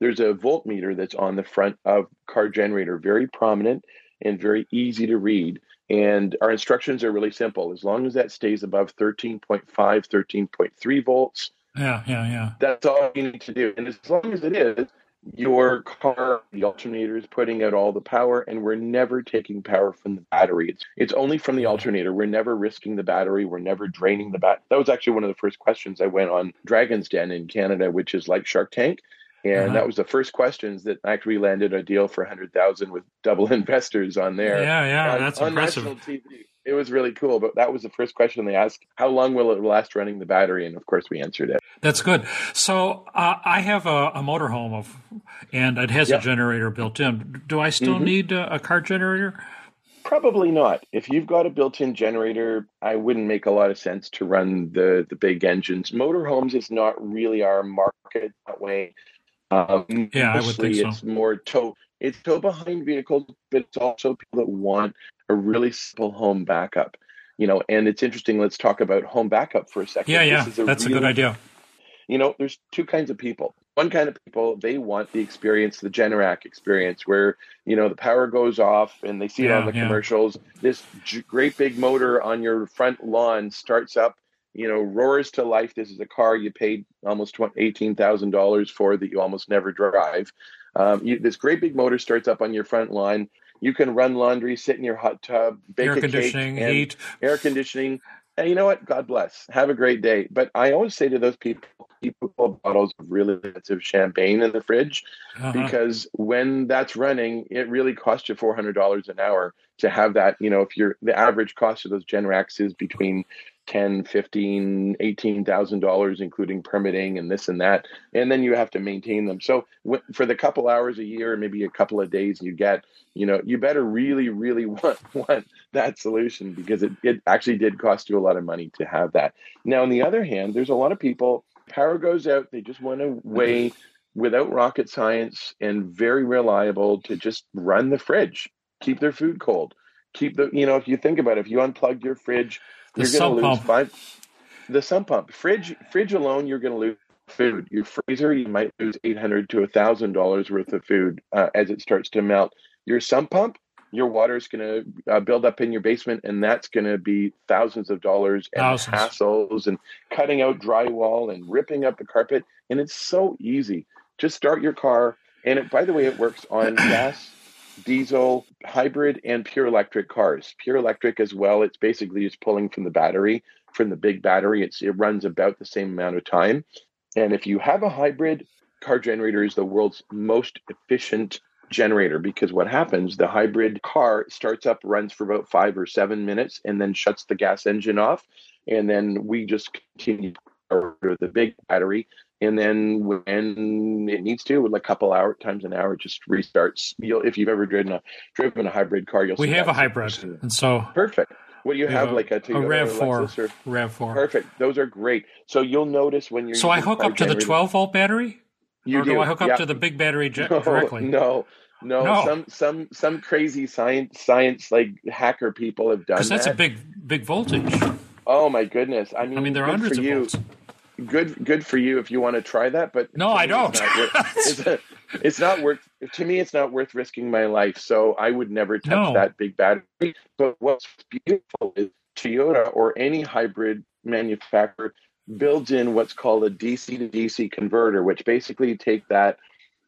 there's a voltmeter that's on the front of car generator, very prominent and very easy to read. And our instructions are really simple. As long as that stays above 13.5, 13.3 volts. Yeah, yeah, yeah. That's all you need to do. And as long as it is, your car, the alternator is putting out all the power, and we're never taking power from the battery. It's, it's only from the alternator. We're never risking the battery. We're never draining the bat. That was actually one of the first questions I went on Dragon's Den in Canada, which is like Shark Tank. And uh-huh. that was the first questions that actually landed a deal for 100,000 with double investors on there. Yeah, yeah, on, that's on impressive. TV. It was really cool, but that was the first question they asked: How long will it last running the battery? And of course, we answered it. That's good. So uh, I have a, a motorhome of, and it has a generator built in. Do I still mm-hmm. need a, a car generator? Probably not. If you've got a built-in generator, I wouldn't make a lot of sense to run the the big engines. Motorhomes is not really our market that way. Um, yeah, I would think so. It's more tow. It's tow behind vehicles, but it's also people that want a really simple home backup. You know, and it's interesting. Let's talk about home backup for a second. Yeah, yeah, a that's really, a good idea. You know, there's two kinds of people. One kind of people they want the experience, the Generac experience, where you know the power goes off and they see yeah, it on the yeah. commercials. This great big motor on your front lawn starts up you know, roars to life. This is a car you paid almost eighteen thousand dollars for that you almost never drive. Um, you, this great big motor starts up on your front line. You can run laundry, sit in your hot tub, bake air a conditioning, cake, heat, air conditioning. And you know what? God bless. Have a great day. But I always say to those people, keep bottles of really expensive champagne in the fridge uh-huh. because when that's running, it really costs you four hundred dollars an hour to have that. You know, if you're the average cost of those Generacs is between 10 15 18000 dollars including permitting and this and that. And then you have to maintain them. So for the couple hours a year maybe a couple of days you get you know you better really really want want that solution because it, it actually did cost you a lot of money to have that. Now on the other hand there's a lot of people power goes out they just want a way without rocket science and very reliable to just run the fridge keep their food cold keep the you know if you think about it if you unplug your fridge the you're going to lose pump. five. The sump pump, fridge, fridge alone, you're going to lose food. Your freezer, you might lose eight hundred to a thousand dollars worth of food uh, as it starts to melt. Your sump pump, your water is going to uh, build up in your basement, and that's going to be thousands of dollars and thousands. hassles and cutting out drywall and ripping up the carpet. And it's so easy. Just start your car, and it, by the way, it works on gas diesel, hybrid, and pure electric cars. Pure electric as well. It's basically just pulling from the battery, from the big battery. It's it runs about the same amount of time. And if you have a hybrid, car generator is the world's most efficient generator because what happens the hybrid car starts up runs for about five or seven minutes and then shuts the gas engine off and then we just continue power the big battery and then when it needs to, with a couple hour times an hour, it just restarts. You'll, if you've ever driven a driven a hybrid car, you'll. We have a hybrid, and so perfect. What do you have? a, like a, a Rav Four, Rav Four. Perfect. Those are great. So you'll notice when you're. So I hook up to the 12 volt battery. You or do. do I hook up yeah. to the big battery jet no, directly? No, no, No. Some some some crazy science science like hacker people have done Because that's that. a big big voltage. oh my goodness! I mean, I mean, there are hundreds of volts. Good, good for you if you want to try that. But No, I don't. It's not, worth, it's, it's not worth. To me, it's not worth risking my life. So I would never touch No. that big battery. But what's beautiful is Toyota or any hybrid manufacturer builds in what's called a DC to DC converter, which basically take that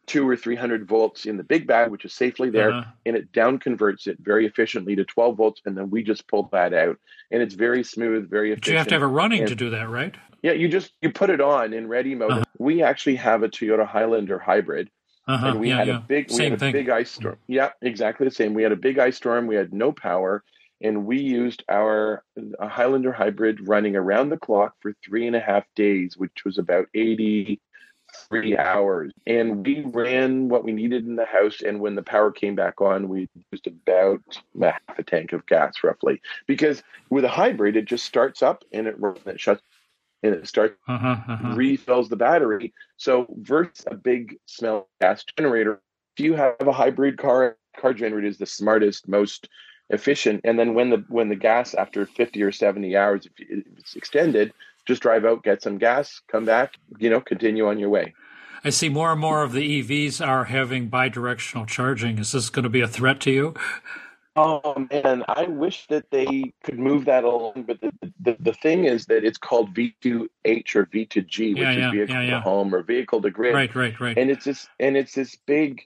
two or three hundred volts in the big bag, which is safely there, Uh-huh. and it down converts it very efficiently to 12 volts, and then we just pull that out, and it's very smooth, very efficient. But you have to have a running and- to do that, right? Yeah, you just you put it on in ready mode. Uh-huh. We actually have a Toyota Highlander hybrid, Uh-huh. and we yeah, had yeah. a big we Same had a thing. big ice storm. Yeah, exactly the same. We had a big ice storm. We had no power, and we used our Highlander hybrid running around the clock for three and a half days, which was about eighty three hours. And we ran what we needed in the house. And when the power came back on, we used about a half a tank of gas, roughly. Because with a hybrid, it just starts up and it, it shuts and it starts Uh-huh, uh-huh. refills the battery. So versus a big smell gas generator, if you have a hybrid car, car generator is the smartest, most efficient. And then when the when the gas after 50 or 70 hours, if it's extended, just drive out, get some gas, come back, you know, continue on your way. I see more and more of the EVs are having bidirectional charging. Is this going to be a threat to you? Oh man, I wish that they could move that along, but the, the, the thing is that it's called V2H or V2G, which Yeah, yeah, is vehicle yeah, to home or vehicle to grid. Right, right, right. and it's this and it's this big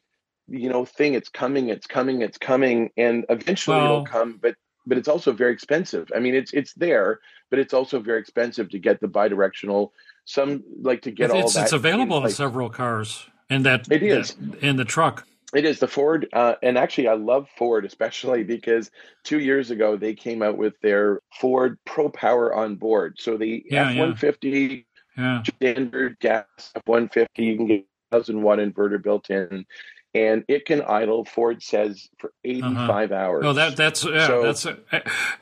you know thing it's coming it's coming it's coming and eventually Well- it'll come but but it's also very expensive i mean it's it's there but it's also very expensive to get the bidirectional some like to get it's, all it's, that it's available in in several cars. and that, It is. in the truck. It is the Ford, uh, and actually, I love Ford especially because two years ago they came out with their Ford Pro Power on board. So the F one fifty standard gas F one fifty, you can get a thousand watt inverter built in, and it can idle. Ford says for eighty five hours. Oh, that that's yeah, So- that's a,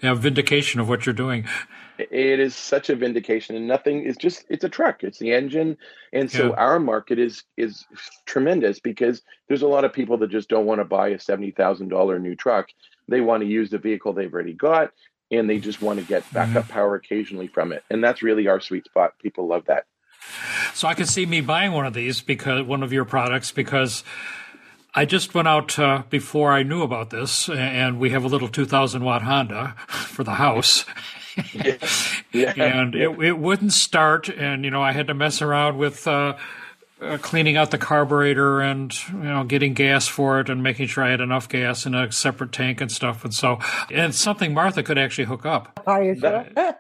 a vindication of what you're doing. It is such a vindication and nothing is just it's a truck it's the engine. And so Yeah. our market is is tremendous because there's a lot of people that just don't want to buy a $70,000 new truck. They want to use the vehicle they've already got and they just want to get backup power occasionally from it. And that's really our sweet spot. People love that. So I could see me buying one of these because one of your products because I just went out uh, before I knew about this, and we have a little 2,000 watt Honda for the house, yeah and it, it wouldn't start, and you know I had to mess around with. Uh, uh, cleaning out the carburetor and you know getting gas for it and making sure I had enough gas in a separate tank and stuff and so and it's something Martha could actually hook up. Are you sure?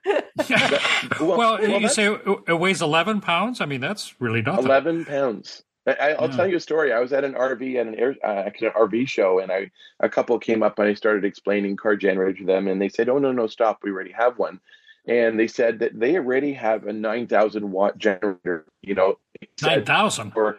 Well, you say it, it weighs eleven pounds. I mean that's really nothing. 11 pounds I, I'll Yeah. tell you a story. I was at an RV at an air, uh, an RV show, and I a couple came up and I started explaining car generator to them, and they said, "Oh no, no, stop! We already have one." And they said that they already have a 9,000 watt generator. You know, Nine thousand. for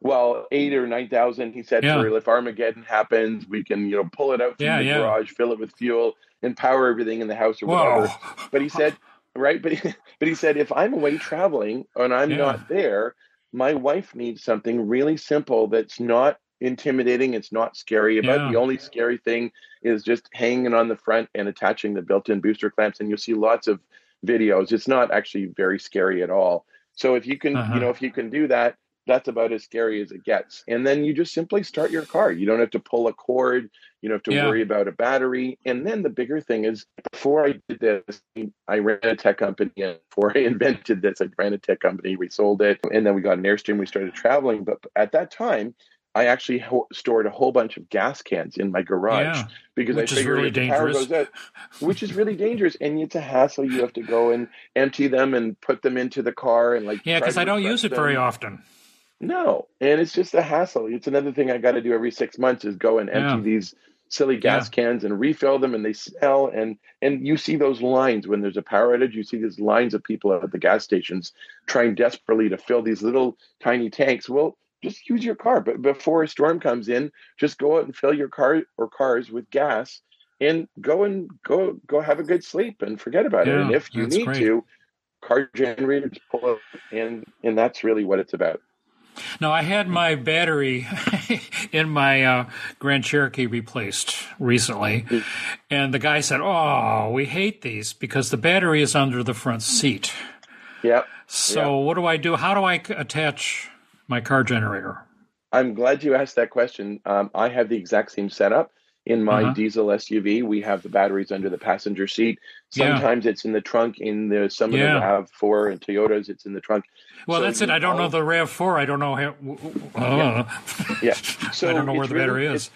well eight or nine thousand. He said Yeah. if Armageddon happens, we can you know pull it out from Yeah, the yeah. garage, fill it with fuel, and power everything in the house or Whoa. whatever. But he said, right? But he, but he said, if I'm away traveling and I'm not there, my wife needs something really simple that's not intimidating. It's not scary. About Yeah. the only scary thing is just hanging on the front and attaching the built-in booster clamps. And you'll see lots of videos. It's not actually very scary at all. So if you can, Uh-huh. you know, if you can do that, that's about as scary as it gets. And then you just simply start your car. You don't have to pull a cord. You don't have to Yeah. worry about a battery. And then the bigger thing is before I did this, I ran a tech company. And before I invented this, I ran a tech company. We sold it. And then we got an Airstream. We started traveling. But at that time, I actually ho- stored a whole bunch of gas cans in my garage Yeah. because Which I is figured really if power dangerous. goes out, which is really dangerous. And it's a hassle. You have to go and empty them and put them into the car and like Yeah, because I don't use it them. very often. No, and it's just a hassle. It's another thing I got to do every six months is go and empty Yeah. these silly gas cans and refill them, and they smell. And and you see those lines when there's a power outage. You see these lines of people at the gas stations trying desperately to fill these little tiny tanks. Well, just use your car, but before a storm comes in, just go out and fill your car or cars with gas, and go and go go have a good sleep and forget about it. And if you need great. to, car generators pull out, and and that's really what it's about. Now, I had my battery in my uh, Grand Cherokee replaced recently, and the guy said, "Oh, we hate these because the battery is under the front seat." Yeah. So, Yeah. what do I do? How do I attach my car generator? I'm glad you asked that question. Um, I have the exact same setup in my Uh-huh. diesel SUV. We have the batteries under the passenger seat. Yeah. Sometimes it's in the trunk. In the some of Yeah. the Rav Four and Toyotas, it's in the trunk. Well, So that's it. I don't know the Rav Four. I don't know how. Uh, Yeah. So I don't know where the really- battery is.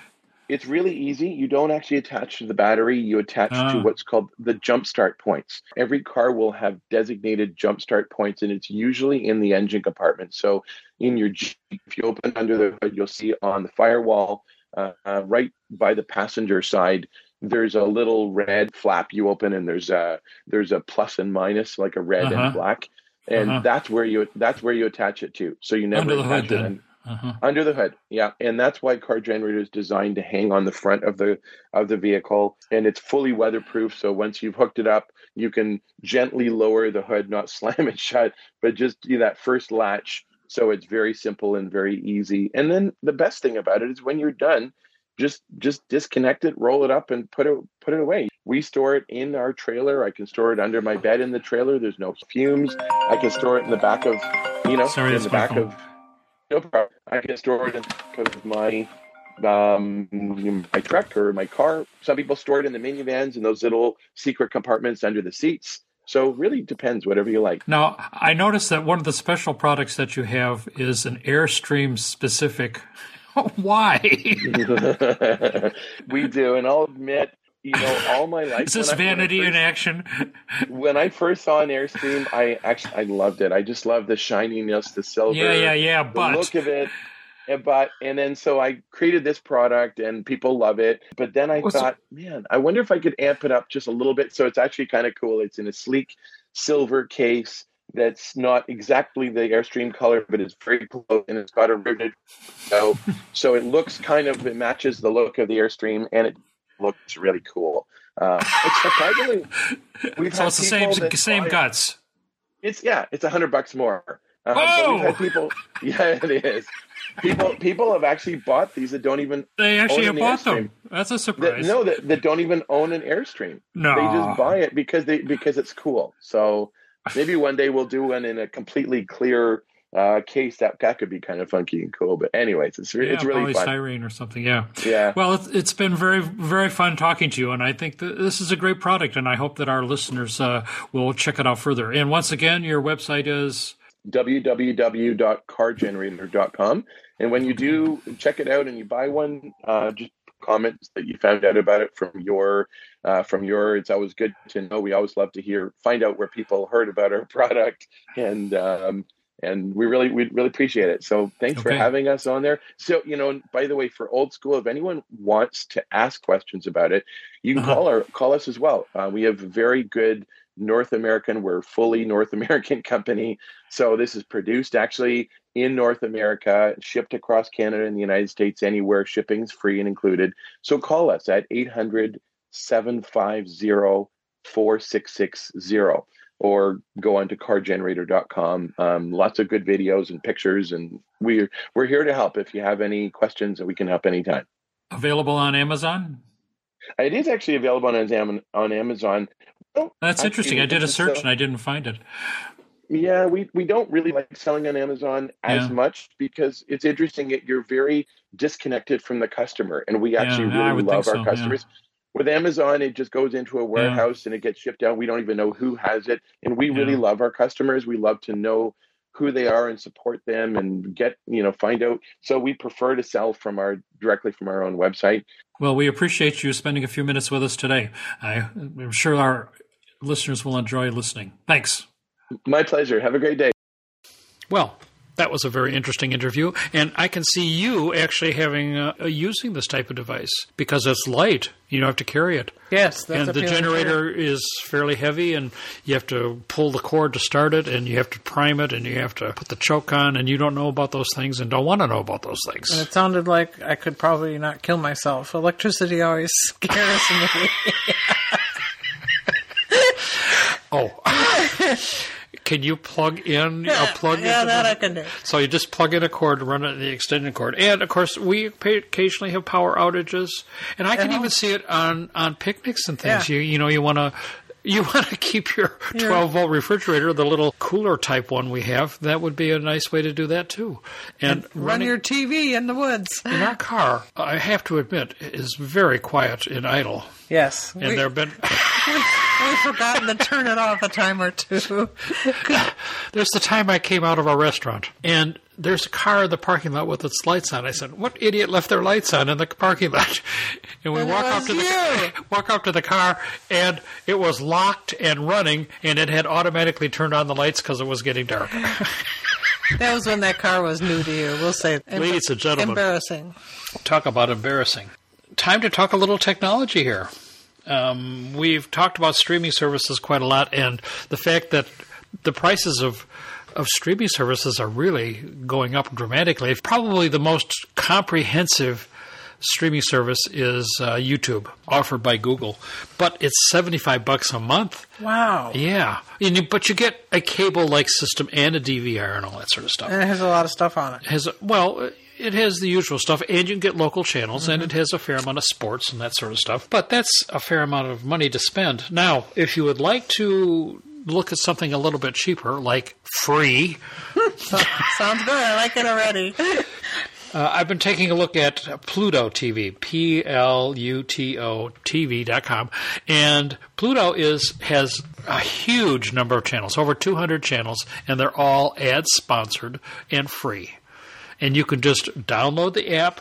It's really easy. You don't actually attach to the battery. You attach Ah. to what's called the jump start points. Every car will have designated jump start points, and it's usually in the engine compartment. So in your Jeep, if you open under the hood, you'll see on the firewall, uh, uh, right by the passenger side, there's a little red flap you open, and there's a there's a plus and minus, like a red Uh-huh. and black, and Uh-huh. that's where you that's where you attach it to. So you never Under the hood. Uh-huh. under the hood yeah and that's why car generator is designed to hang on the front of the of the vehicle and it's fully weatherproof so once you've hooked it up you can gently lower the hood not slam it shut but just do that first latch so it's very simple and very easy and then the best thing about it is when you're done just just disconnect it roll it up and put it put it away we store it in our trailer i can store it under my bed in the trailer there's no fumes i can store it in the back of you know Sorry, in the back phone. of no problem. I can store it in of my um my truck or my car. Some people store it in the minivans in those little secret compartments under the seats. So really depends, whatever you like. Now, I noticed that one of the special products that you have is an Airstream specific. Why? we do, and I'll admit, you know, all my life. Is this when I- when I vanity in action? when I first saw an Airstream, I actually I loved it. I just loved the shininess, the silver. Yeah, yeah, yeah. the But look of it. And, but and then so I created this product and people love it. But then I Well, so- thought, man, I wonder if I could amp it up just a little bit. So it's actually kind of cool. It's in a sleek silver case that's not exactly the Airstream color, but it's very close and it's got a riveted so so it looks kind of it matches the look of the Airstream and it looks really cool. Uh, it's surprisingly we've so had it's the same same buy guts. it's yeah, it's a hundred bucks more. Whoa! we've had people. Yeah, it is. People people have actually bought these that don't even They actually own have an bought them. Airstream. That's a that, surprise. no that, that don't even own an Airstream. no. They just buy it because they because it's cool. So maybe one day we'll do one in a completely clear uh, case. That that could be kind of funky and cool. But anyways, it's re- yeah, it's really fun. polystyrene or something. Yeah. Yeah. Well, it's, it's been very, very fun talking to you, and I think that this is a great product, and I hope that our listeners uh, will check it out further. And once again, your website is www.cargenerator.com. And when you do check it out and you buy one, uh, just comments that you found out about it from your uh, from your. It's always good to know. We always love to hear find out where people heard about our product, and um, and we really we really appreciate it. So thanks for having us on there. So you know, by the way, for old school, if anyone wants to ask questions about it, you can Uh-huh. call our call us as well. Uh, we have very good North American. We're fully North American company. So this is produced actually in North America, shipped across Canada and the United States, anywhere. Shipping's free and included. So call us at 800 750 4660 or go on to cargenerator.com. Um, lots of good videos and pictures. And we're, we're here to help. If you have any questions, that we can help anytime. available on Amazon. It is actually available on, on Amazon. Oh, That's interesting. I did a search uh, and I didn't find it. Yeah, we, we don't really like selling on Amazon as Yeah. much because it's interesting that you're very disconnected from the customer. And we actually I really love think our so, yeah. customers. With Amazon, it just goes into a warehouse and it gets shipped out. We don't even know who has it. And we really love our customers. We love to know who they are and support them and get, you know, find out. So we prefer to sell from our directly from our own website. Well, we appreciate you spending a few minutes with us today. I, I'm sure our listeners will enjoy listening. Thanks. My pleasure. Have a great day. Well, that was a very interesting interview, and I can see you actually having uh, using this type of device because it's light. You don't have to carry it. Yes, that's and the appealing generator is fairly heavy, and you have to pull the cord to start it, and you have to prime it, and you have to put the choke on, and you don't know about those things and don't want to know about those things. And it sounded like I could probably not kill myself. Electricity always scares me. Oh. Can you plug in a plug? yeah, that the- I can do. So you just plug in a cord, run it in the extension cord, and of course we occasionally have power outages, and I can Uh-huh. even see it on on picnics and things. Yeah. You you know you want to. You want to keep your 12 volt refrigerator, the little cooler type one we have. That would be a nice way to do that too. And, Run running your TV in the woods. in our car, I have to admit, is very quiet and idle. Yes. And we, there have been we've forgotten to turn it off a time or two. There's the time I came out of a restaurant and there's a car in the parking lot with its lights on. I said, "What idiot left their lights on in the parking lot?" And we And walk up to the you. walk up to the car and it was locked and running and it had automatically turned on the lights because it was getting dark. That was when that car was new to you. We'll say. Ladies and gentlemen. Embarrassing. talk about embarrassing. Time to talk a little technology here. Um, we've talked about streaming services quite a lot, and the fact that the prices of of streaming services are really going up dramatically. Probably the most comprehensive streaming service is uh, YouTube, offered by Google, but it's seventy five bucks a month. Wow. Yeah, and you, but you get a cable-like system and a DVR and all that sort of stuff And it has a lot of stuff on it. has well it has the usual stuff and you can get local channels and it has a fair amount of sports and that sort of stuff but that's a fair amount of money to spend now if you would like to look at something a little bit cheaper like free sounds good. I like it already. uh, i've been taking a look at pluto tv p-l-u-t-o tv.com and pluto is has a huge number of channels over 200 channels and they're all ad sponsored and free and you can just download the app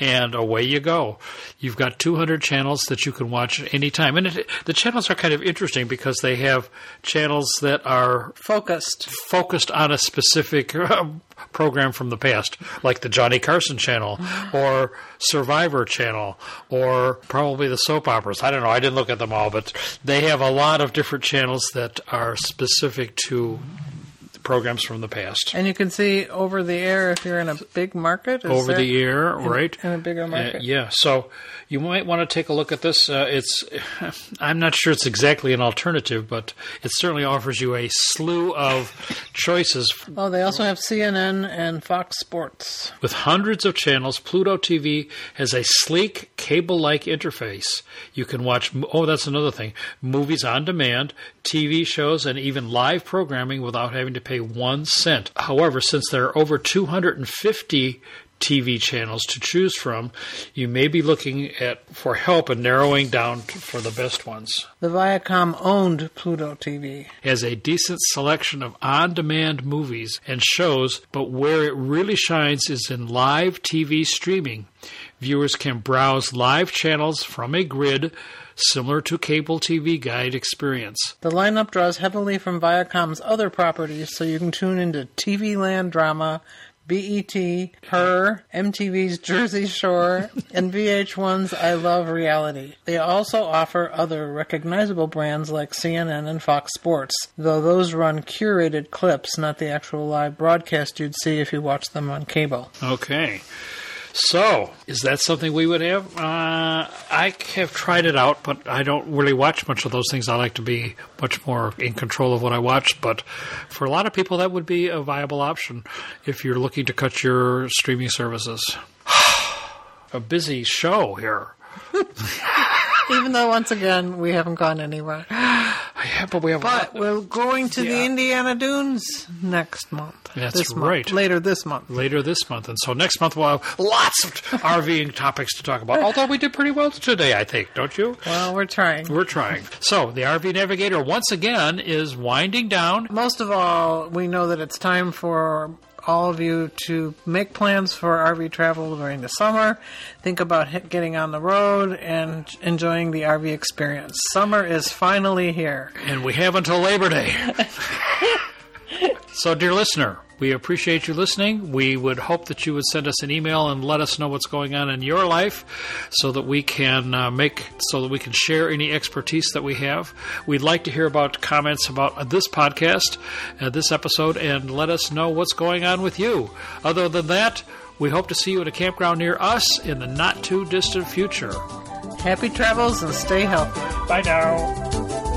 and away you go. You've got 200 channels that you can watch at any time. And it, the channels are kind of interesting because they have channels that are Focused. focused on a specific uh, program from the past, like the Johnny Carson channel or Survivor channel or probably the soap operas. I don't know. I didn't look at them all, but they have a lot of different channels that are specific to programs from the past. And you can see over the air if you're in a big market. Is over the air, right? in a bigger market. Uh, yeah, so you might want to take a look at this. Uh, it's I'm not sure it's exactly an alternative, but it certainly offers you a slew of choices Oh, they also have CNN and Fox Sports. with hundreds of channels. Pluto TV has a sleek cable-like interface. You can watch oh, that's another thing. Movies on demand, TV shows and even live programming without having to pay 1 cent. However, since there are over 250 TV channels to choose from, you may be looking at for help in narrowing down for the best ones. The Viacom owned Pluto TV. Has a decent selection of on-demand movies and shows, but where it really shines is in live TV streaming. Viewers can browse live channels from a grid similar to cable TV guide experience. The lineup draws heavily from Viacom's other properties, so you can tune into TV Land Drama, BET, Her, MTV's Jersey Shore, and VH1's I Love Reality. They also offer other recognizable brands like CNN and Fox Sports, though those run curated clips, not the actual live broadcast you'd see if you watched them on cable. Okay. So, is that something we would have? Uh, I have tried it out, but I don't really watch much of those things. I like to be much more in control of what I watch. But for a lot of people, that would be a viable option if you're looking to cut your streaming services. a busy show here. Even though, once again, we haven't gone anywhere. Oh, yeah, but we have. But we're going to the Indiana Dunes next month. That's this month. right. Later this month. later this month. And so next month we'll have lots of RVing topics to talk about. Although we did pretty well today, I think, don't you? Well, we're trying. We're trying. So the RV Navigator once again is winding down. Most of all, we know that it's time for all of you to make plans for RV travel during the summer. Think about getting on the road and enjoying the RV experience. Summer is finally here. And we have until Labor Day. so, dear listener, We appreciate you listening. We would hope that you would send us an email and let us know what's going on in your life so that we can uh, make so that we can share any expertise that we have. We'd like to hear about comments about this podcast, uh, this episode, and let us know what's going on with you. Other than that, we hope to see you at a campground near us in the not too distant future. Happy travels and stay healthy. Bye now.